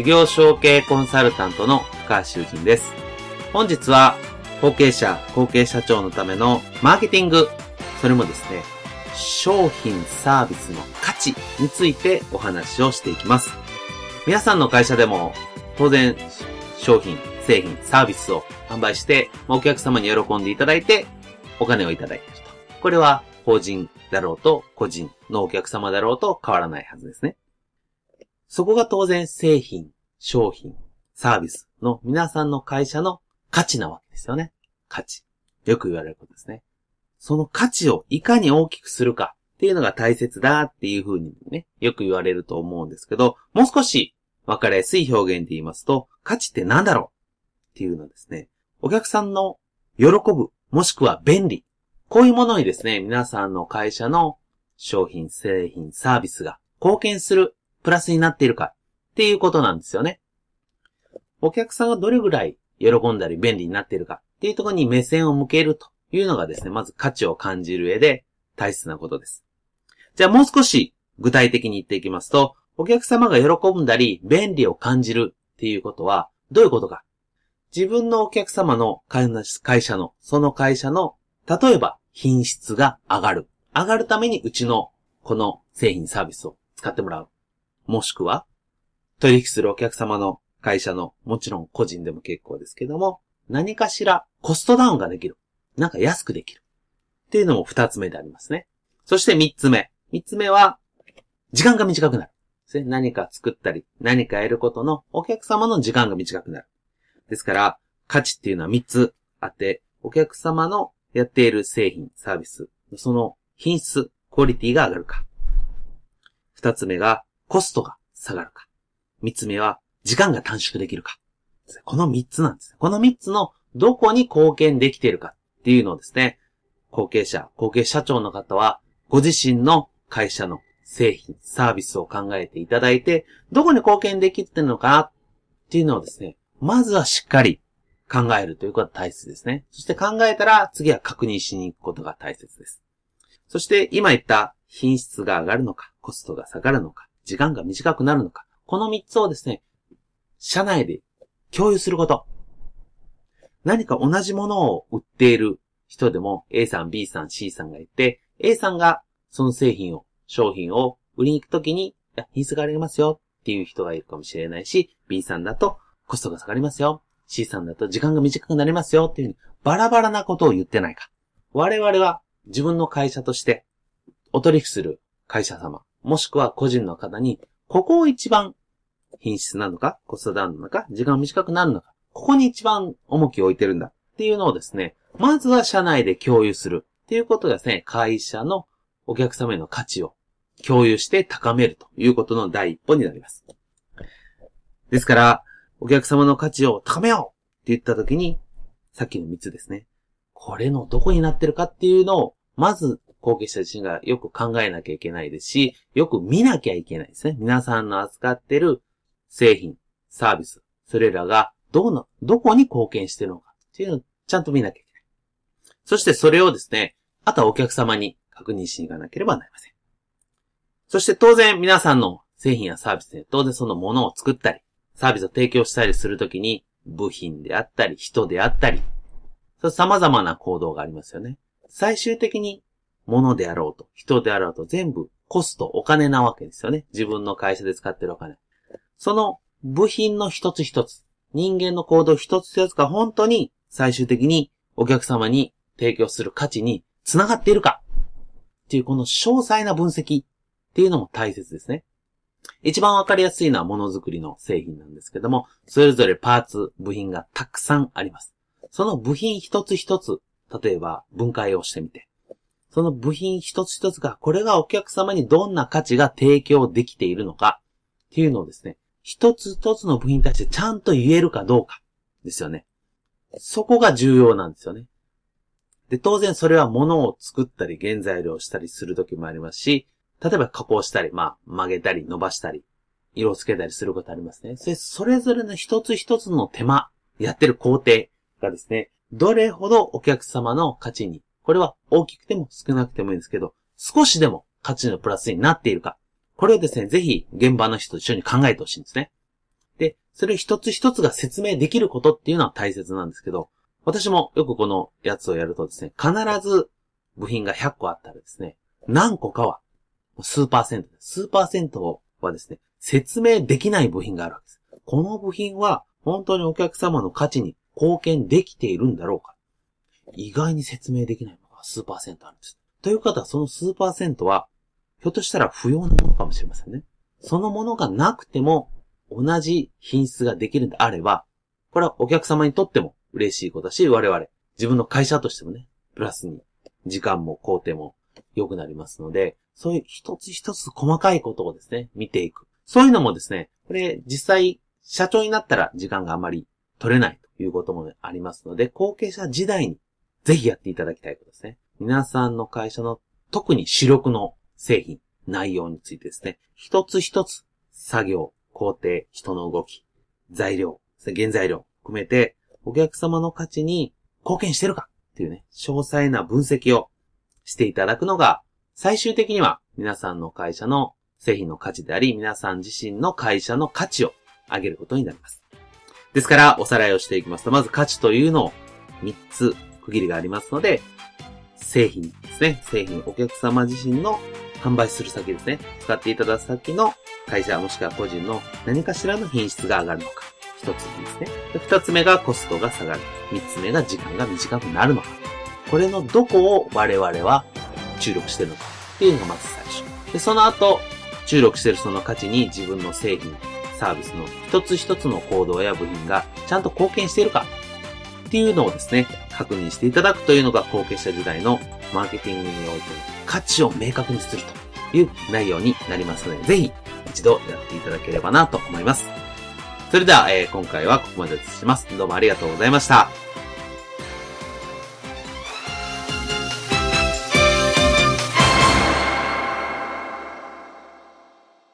事業承継コンサルタントの高橋修人です。本日は、後継者、後継社長のためのマーケティング、それもですね、商品サービスの価値についてお話をしていきます。皆さんの会社でも、当然、商品、製品、サービスを販売して、お客様に喜んでいただいて、お金をいただいていると。これは、法人だろうと、個人のお客様だろうと変わらないはずですね。そこが当然製品、商品、サービスの皆さんの会社の価値なわけですよね。価値。よく言われることですね。その価値をいかに大きくするかっていうのが大切だっていうふうにね、よく言われると思うんですけど、もう少しわかりやすい表現で言いますと、価値って何だろうっていうのはですね、お客さんの喜ぶ、もしくは便利。こういうものにですね、皆さんの会社の商品、製品、サービスが貢献するプラスになっているかっていうことなんですよね。お客さんがどれぐらい喜んだり便利になっているかっていうところに目線を向けるというのがですね、まず価値を感じる上で大切なことです。じゃあもう少し具体的に言っていきますと、お客様が喜んだり便利を感じるっていうことはどういうことか。自分のお客様の会社の、その会社の、例えば品質が上がる。上がるためにうちのこの製品サービスを使ってもらう。もしくは、取引するお客様の会社の、もちろん個人でも結構ですけども、何かしらコストダウンができる。なんか安くできる。っていうのも二つ目でありますね。そして三つ目。三つ目は、時間が短くなる。何か作ったり、何かやることのお客様の時間が短くなる。ですから、価値っていうのは三つあって、お客様のやっている製品、サービス、その品質、クオリティが上がるか。二つ目が、コストが下がるか。三つ目は、時間が短縮できるか。この三つなんです。この三つのどこに貢献できているかっていうのをですね、後継者、後継社長の方は、ご自身の会社の製品、サービスを考えていただいて、どこに貢献できてるのかなっていうのをですね、まずはしっかり考えるということが大切ですね。そして考えたら次は確認しに行くことが大切です。そして今言った品質が上がるのか、コストが下がるのか、時間が短くなるのか。この3つをですね、社内で共有すること。何か同じものを売っている人でも A さん、B さん、C さんがいて、A さんがその製品を、商品を売りに行くときに、品質が上がりますよっていう人がいるかもしれないし、B さんだとコストが下がりますよ。C さんだと時間が短くなりますよっていううに、バラバラなことを言ってないか。我々は自分の会社としてお取引する会社様、もしくは個人の方に、ここを一番品質なのか、コストダウンなのか、時間短くなるのか、ここに一番重きを置いてるんだっていうのをですね、まずは社内で共有するっていうことがですね、会社のお客様への価値を共有して高めるということの第一歩になります。ですから、お客様の価値を高めようって言った時に、さっきの3つですね。これのどこになってるかっていうのを、まず後継者自身がよく考えなきゃいけないですし、よく見なきゃいけないですね。皆さんの扱ってる製品、サービス、それらがどの、どこに貢献してるのかっていうのをちゃんと見なきゃいけない。そしてそれをですね、あとはお客様に確認しに行かなければなりません。そして当然皆さんの製品やサービスで当然そのものを作ったり、サービスを提供したりするときに部品であったり、人であったり、様々な行動がありますよね。最終的に物であろうと、人であろうと、全部コスト、お金なわけですよね。自分の会社で使ってるお金。その部品の一つ一つ、人間の行動一つ一つが本当に最終的にお客様に提供する価値につながっているかっていうこの詳細な分析っていうのも大切ですね。一番わかりやすいのはものづくりの製品なんですけども、それぞれパーツ、部品がたくさんあります。その部品一つ一つ、例えば分解をしてみて、その部品一つ一つが、これがお客様にどんな価値が提供できているのかっていうのをですね、一つ一つの部品に対してちゃんと言えるかどうかですよね。そこが重要なんですよね。で、当然それは物を作ったり原材料をしたりする時もありますし、例えば加工したり、まあ曲げたり伸ばしたり、色をつけたりすることありますね。それそれぞれの一つ一つの手間、やってる工程がですね、どれほどお客様の価値に、これは大きくても少なくてもいいんですけど、少しでも価値のプラスになっているか。これをですね、ぜひ現場の人と一緒に考えてほしいんですね。で、それ一つ一つが説明できることっていうのは大切なんですけど、私もよくこのやつをやるとですね、必ず部品が100個あったらですね、何個かは数パーセントです。数パーセントはですね、説明できない部品があるわけです。この部品は本当にお客様の価値に貢献できているんだろうか意外に説明できないが数パーセントあるんです。という方はその数パーセントは、ひょっとしたら不要なものかもしれませんね。そのものがなくても同じ品質ができるんであれば、これはお客様にとっても嬉しいことだし、我々、自分の会社としてもね、プラスに時間も工程も良くなりますので、そういう一つ一つ細かいことをですね、見ていく。そういうのもですね、これ実際社長になったら時間があまり取れないということもありますので、後継者時代にぜひやっていただきたいことですね。皆さんの会社の特に主力の製品、内容についてですね、一つ一つ作業、工程、人の動き、材料、原材料含めてお客様の価値に貢献してるかっていうね、詳細な分析をしていただくのが、最終的には皆さんの会社の製品の価値であり、皆さん自身の会社の価値を上げることになります。ですから、おさらいをしていきますと、まず価値というのを3つ区切りがありますので、製品ですね。製品、お客様自身の販売する先ですね。使っていただく先の会社もしくは個人の何かしらの品質が上がるのか。一つですね。二つ目がコストが下がる。三つ目が時間が短くなるのか。これのどこを我々は注力してるのかっていうのがまず最初。で、その後、注力してるその価値に自分の製品、サービスの一つ一つの行動や部品がちゃんと貢献しているかっていうのをですね、確認していただくというのが後継者時代のマーケティングにおいての価値を明確にするという内容になりますので、ぜひ一度やっていただければなと思います。それでは、えー、今回はここまでとします。どうもありがとうございました。